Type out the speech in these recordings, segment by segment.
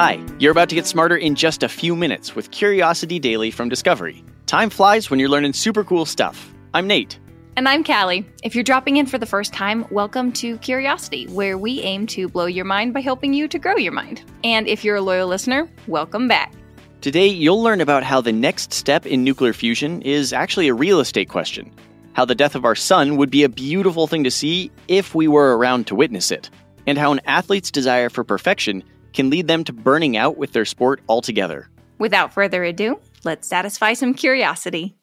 Hi, you're about to get smarter in just a few minutes with Curiosity Daily from Discovery. Time flies when you're learning super cool stuff. I'm Nate. And I'm Callie. If you're dropping in for the first time, welcome to Curiosity, where we aim to blow your mind by helping you to grow your mind. And if you're a loyal listener, welcome back. Today, you'll learn about how the next step in nuclear fusion is actually a real estate question. How the death of our sun would be a beautiful thing to see if we were around to witness it. And how an athlete's desire for perfection can lead them to burning out with their sport altogether. Without further ado, let's satisfy some curiosity.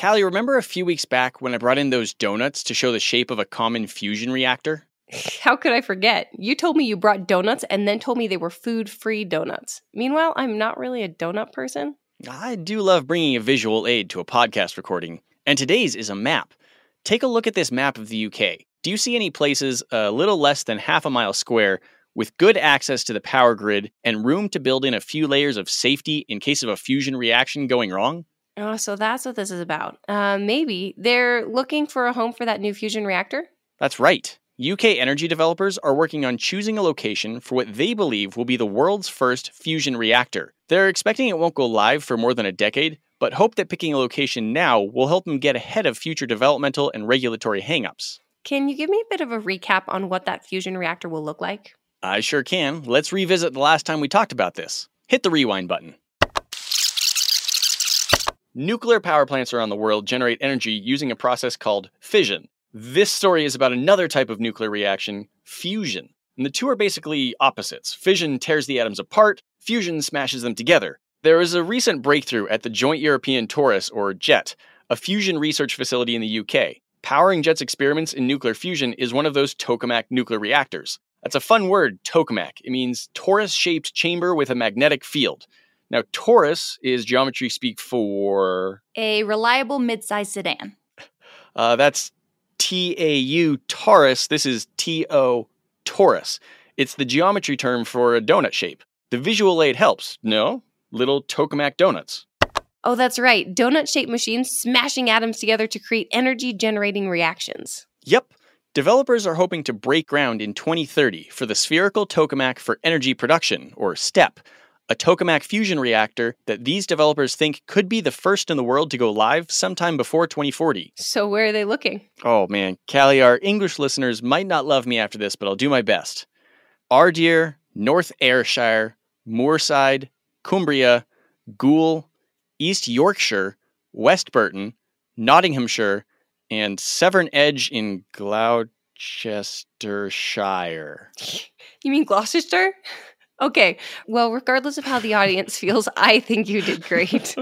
Callie, remember a few weeks back when I brought in those donuts to show the shape of a common fusion reactor? How could I forget? You told me you brought donuts and then told me they were food free donuts. Meanwhile, I'm not really a donut person. I do love bringing a visual aid to a podcast recording, and today's is a map. Take a look at this map of the UK. Do you see any places a little less than half a mile square with good access to the power grid and room to build in a few layers of safety in case of a fusion reaction going wrong? Oh, so that's what this is about. Uh, maybe they're looking for a home for that new fusion reactor? That's right. UK energy developers are working on choosing a location for what they believe will be the world's first fusion reactor. They're expecting it won't go live for more than a decade, but hope that picking a location now will help them get ahead of future developmental and regulatory hangups. Can you give me a bit of a recap on what that fusion reactor will look like? I sure can. Let's revisit the last time we talked about this. Hit the rewind button. Nuclear power plants around the world generate energy using a process called fission. This story is about another type of nuclear reaction, fusion. And the two are basically opposites. Fission tears the atoms apart, fusion smashes them together. There is a recent breakthrough at the Joint European Torus, or JET, a fusion research facility in the UK. Powering JET's experiments in nuclear fusion is one of those tokamak nuclear reactors. That's a fun word, tokamak. It means torus shaped chamber with a magnetic field. Now, torus is geometry speak for. A reliable mid-sized sedan. Uh, that's T A U Taurus. This is T O torus. It's the geometry term for a donut shape. The visual aid helps. No? Little tokamak donuts. Oh, that's right. Donut shaped machines smashing atoms together to create energy generating reactions. Yep. Developers are hoping to break ground in 2030 for the Spherical Tokamak for Energy Production, or STEP, a tokamak fusion reactor that these developers think could be the first in the world to go live sometime before 2040. So, where are they looking? Oh man, Callie, our English listeners might not love me after this, but I'll do my best. Ardeer, North Ayrshire, Moorside, Cumbria, Goole, East Yorkshire, West Burton, Nottinghamshire, and Severn Edge in Gloucestershire. You mean Gloucester? Okay. Well, regardless of how the audience feels, I think you did great.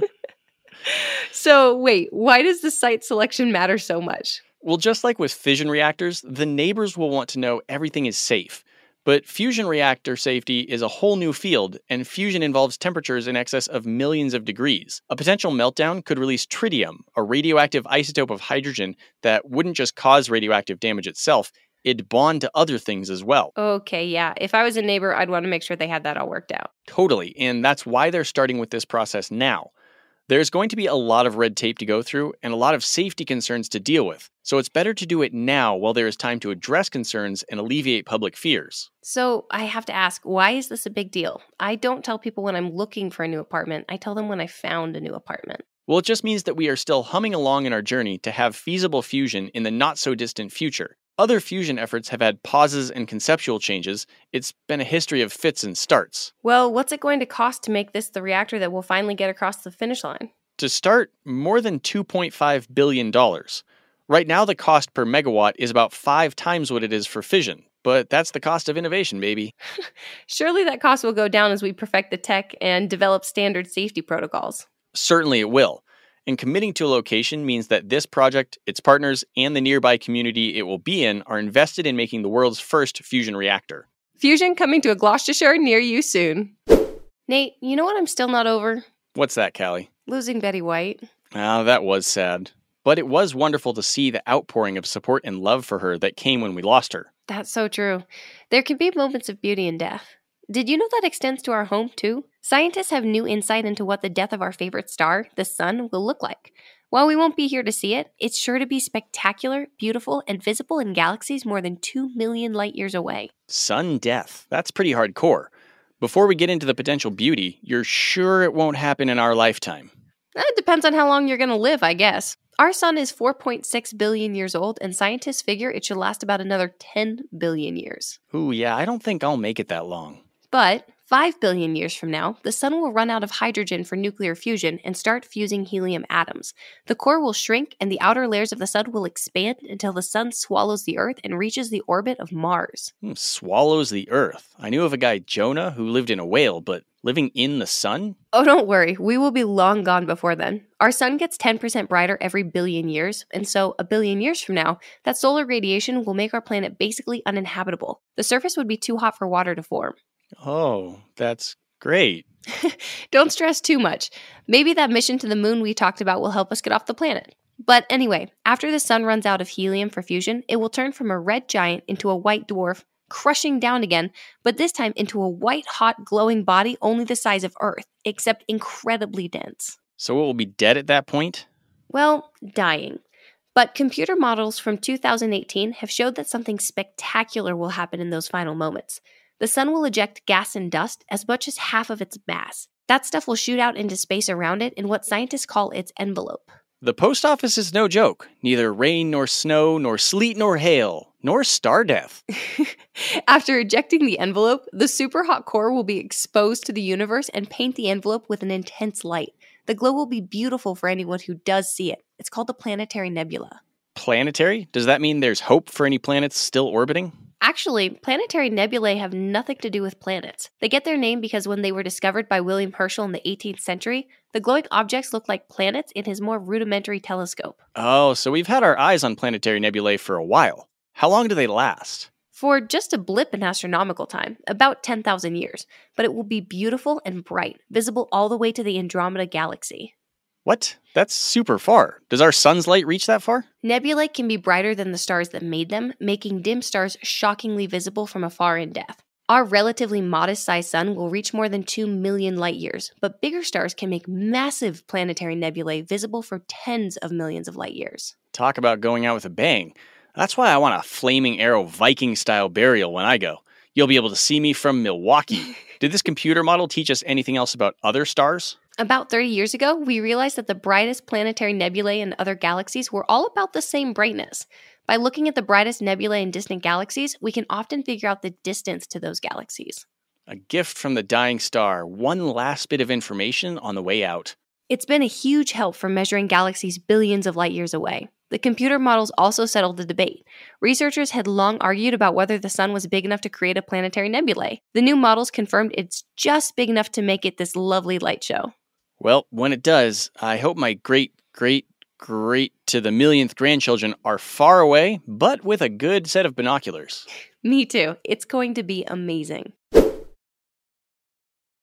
so, wait, why does the site selection matter so much? Well, just like with fission reactors, the neighbors will want to know everything is safe. But fusion reactor safety is a whole new field, and fusion involves temperatures in excess of millions of degrees. A potential meltdown could release tritium, a radioactive isotope of hydrogen that wouldn't just cause radioactive damage itself, it'd bond to other things as well. Okay, yeah. If I was a neighbor, I'd want to make sure they had that all worked out. Totally, and that's why they're starting with this process now. There's going to be a lot of red tape to go through and a lot of safety concerns to deal with, so it's better to do it now while there is time to address concerns and alleviate public fears. So, I have to ask, why is this a big deal? I don't tell people when I'm looking for a new apartment, I tell them when I found a new apartment. Well, it just means that we are still humming along in our journey to have feasible fusion in the not so distant future. Other fusion efforts have had pauses and conceptual changes. It's been a history of fits and starts. Well, what's it going to cost to make this the reactor that will finally get across the finish line? To start, more than $2.5 billion. Right now, the cost per megawatt is about five times what it is for fission, but that's the cost of innovation, baby. Surely that cost will go down as we perfect the tech and develop standard safety protocols. Certainly it will. And committing to a location means that this project, its partners, and the nearby community it will be in are invested in making the world's first fusion reactor. Fusion coming to a Gloucestershire near you soon. Nate, you know what I'm still not over? What's that, Callie? Losing Betty White. Ah, that was sad. But it was wonderful to see the outpouring of support and love for her that came when we lost her. That's so true. There can be moments of beauty in death. Did you know that extends to our home too? Scientists have new insight into what the death of our favorite star, the sun, will look like. While we won't be here to see it, it's sure to be spectacular, beautiful, and visible in galaxies more than 2 million light years away. Sun death. That's pretty hardcore. Before we get into the potential beauty, you're sure it won't happen in our lifetime. It depends on how long you're going to live, I guess. Our sun is 4.6 billion years old, and scientists figure it should last about another 10 billion years. Ooh, yeah, I don't think I'll make it that long. But 5 billion years from now, the sun will run out of hydrogen for nuclear fusion and start fusing helium atoms. The core will shrink, and the outer layers of the sun will expand until the sun swallows the Earth and reaches the orbit of Mars. Hmm, swallows the Earth. I knew of a guy, Jonah, who lived in a whale, but living in the sun? Oh, don't worry, we will be long gone before then. Our sun gets 10% brighter every billion years, and so a billion years from now, that solar radiation will make our planet basically uninhabitable. The surface would be too hot for water to form. Oh, that's great. Don't stress too much. Maybe that mission to the moon we talked about will help us get off the planet. But anyway, after the sun runs out of helium for fusion, it will turn from a red giant into a white dwarf, crushing down again, but this time into a white hot glowing body only the size of Earth, except incredibly dense. So it will be dead at that point? Well, dying. But computer models from 2018 have showed that something spectacular will happen in those final moments. The sun will eject gas and dust as much as half of its mass. That stuff will shoot out into space around it in what scientists call its envelope. The post office is no joke. Neither rain nor snow, nor sleet nor hail, nor star death. After ejecting the envelope, the super hot core will be exposed to the universe and paint the envelope with an intense light. The glow will be beautiful for anyone who does see it. It's called the planetary nebula. Planetary? Does that mean there's hope for any planets still orbiting? Actually, planetary nebulae have nothing to do with planets. They get their name because when they were discovered by William Herschel in the 18th century, the glowing objects looked like planets in his more rudimentary telescope. Oh, so we've had our eyes on planetary nebulae for a while. How long do they last? For just a blip in astronomical time, about 10,000 years, but it will be beautiful and bright, visible all the way to the Andromeda galaxy. What? That's super far. Does our sun's light reach that far? Nebulae can be brighter than the stars that made them, making dim stars shockingly visible from afar in death. Our relatively modest sized sun will reach more than 2 million light years, but bigger stars can make massive planetary nebulae visible for tens of millions of light years. Talk about going out with a bang. That's why I want a flaming arrow Viking style burial when I go. You'll be able to see me from Milwaukee. Did this computer model teach us anything else about other stars? About 30 years ago, we realized that the brightest planetary nebulae in other galaxies were all about the same brightness. By looking at the brightest nebulae in distant galaxies, we can often figure out the distance to those galaxies. A gift from the dying star, one last bit of information on the way out. It's been a huge help for measuring galaxies billions of light years away. The computer models also settled the debate. Researchers had long argued about whether the sun was big enough to create a planetary nebulae. The new models confirmed it's just big enough to make it this lovely light show. Well, when it does, I hope my great, great, great to the millionth grandchildren are far away, but with a good set of binoculars. Me too. It's going to be amazing.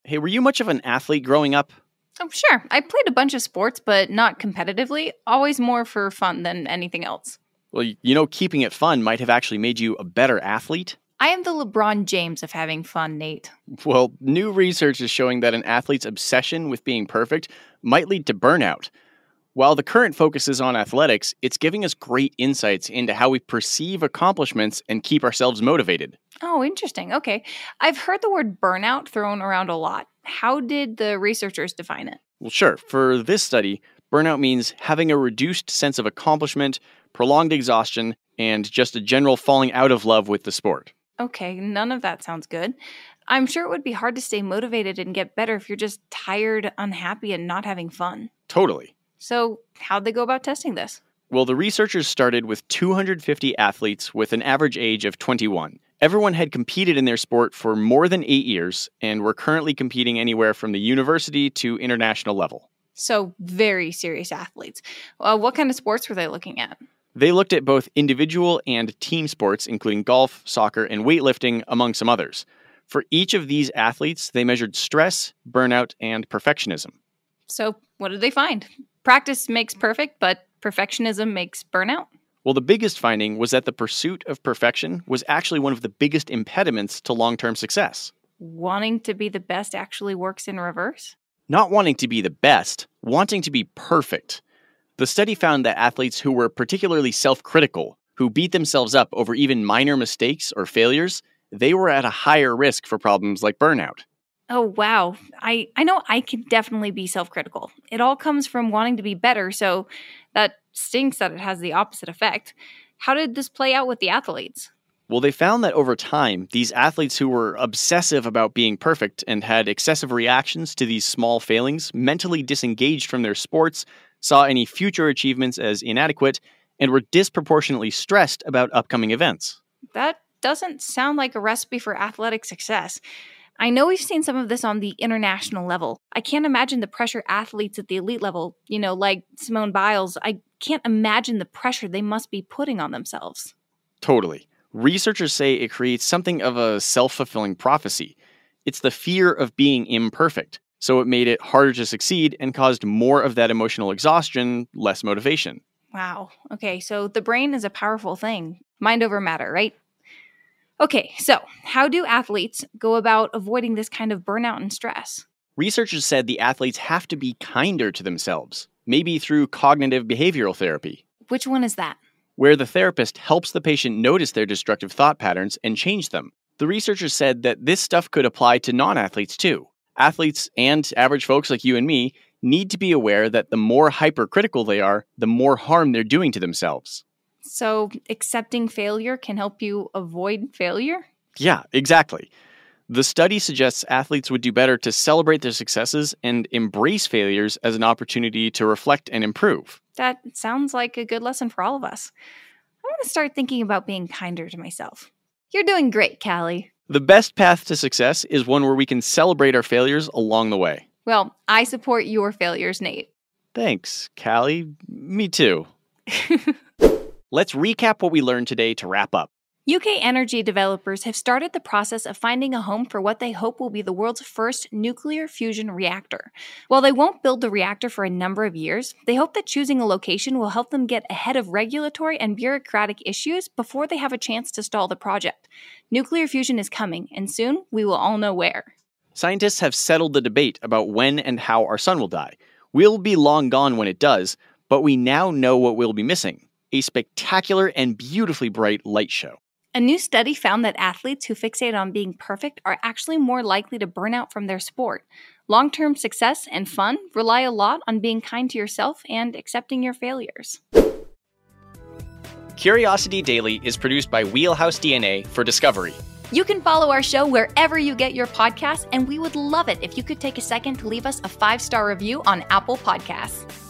Hey, were you much of an athlete growing up? Oh, sure. I played a bunch of sports, but not competitively, always more for fun than anything else. Well, you know, keeping it fun might have actually made you a better athlete. I am the LeBron James of having fun, Nate. Well, new research is showing that an athlete's obsession with being perfect might lead to burnout. While the current focus is on athletics, it's giving us great insights into how we perceive accomplishments and keep ourselves motivated. Oh, interesting. Okay. I've heard the word burnout thrown around a lot. How did the researchers define it? Well, sure. For this study, burnout means having a reduced sense of accomplishment, prolonged exhaustion, and just a general falling out of love with the sport. Okay, none of that sounds good. I'm sure it would be hard to stay motivated and get better if you're just tired, unhappy, and not having fun. Totally. So, how'd they go about testing this? Well, the researchers started with 250 athletes with an average age of 21. Everyone had competed in their sport for more than eight years and were currently competing anywhere from the university to international level. So, very serious athletes. Uh, what kind of sports were they looking at? They looked at both individual and team sports, including golf, soccer, and weightlifting, among some others. For each of these athletes, they measured stress, burnout, and perfectionism. So, what did they find? Practice makes perfect, but perfectionism makes burnout? Well, the biggest finding was that the pursuit of perfection was actually one of the biggest impediments to long term success. Wanting to be the best actually works in reverse? Not wanting to be the best, wanting to be perfect. The study found that athletes who were particularly self critical, who beat themselves up over even minor mistakes or failures, they were at a higher risk for problems like burnout. Oh, wow. I, I know I can definitely be self critical. It all comes from wanting to be better, so that stinks that it has the opposite effect. How did this play out with the athletes? Well, they found that over time, these athletes who were obsessive about being perfect and had excessive reactions to these small failings mentally disengaged from their sports, saw any future achievements as inadequate, and were disproportionately stressed about upcoming events. That doesn't sound like a recipe for athletic success. I know we've seen some of this on the international level. I can't imagine the pressure athletes at the elite level, you know, like Simone Biles, I can't imagine the pressure they must be putting on themselves. Totally. Researchers say it creates something of a self fulfilling prophecy. It's the fear of being imperfect, so it made it harder to succeed and caused more of that emotional exhaustion, less motivation. Wow. Okay, so the brain is a powerful thing. Mind over matter, right? Okay, so how do athletes go about avoiding this kind of burnout and stress? Researchers said the athletes have to be kinder to themselves, maybe through cognitive behavioral therapy. Which one is that? where the therapist helps the patient notice their destructive thought patterns and change them. The researchers said that this stuff could apply to non athletes too. Athletes and average folks like you and me need to be aware that the more hypercritical they are, the more harm they're doing to themselves. So, accepting failure can help you avoid failure? Yeah, exactly. The study suggests athletes would do better to celebrate their successes and embrace failures as an opportunity to reflect and improve. That sounds like a good lesson for all of us. I want to start thinking about being kinder to myself. You're doing great, Callie. The best path to success is one where we can celebrate our failures along the way. Well, I support your failures, Nate. Thanks, Callie. Me too. Let's recap what we learned today to wrap up. UK energy developers have started the process of finding a home for what they hope will be the world's first nuclear fusion reactor. While they won't build the reactor for a number of years, they hope that choosing a location will help them get ahead of regulatory and bureaucratic issues before they have a chance to stall the project. Nuclear fusion is coming, and soon we will all know where. Scientists have settled the debate about when and how our sun will die. We'll be long gone when it does, but we now know what we'll be missing a spectacular and beautifully bright light show. A new study found that athletes who fixate on being perfect are actually more likely to burn out from their sport. Long term success and fun rely a lot on being kind to yourself and accepting your failures. Curiosity Daily is produced by Wheelhouse DNA for Discovery. You can follow our show wherever you get your podcasts, and we would love it if you could take a second to leave us a five star review on Apple Podcasts.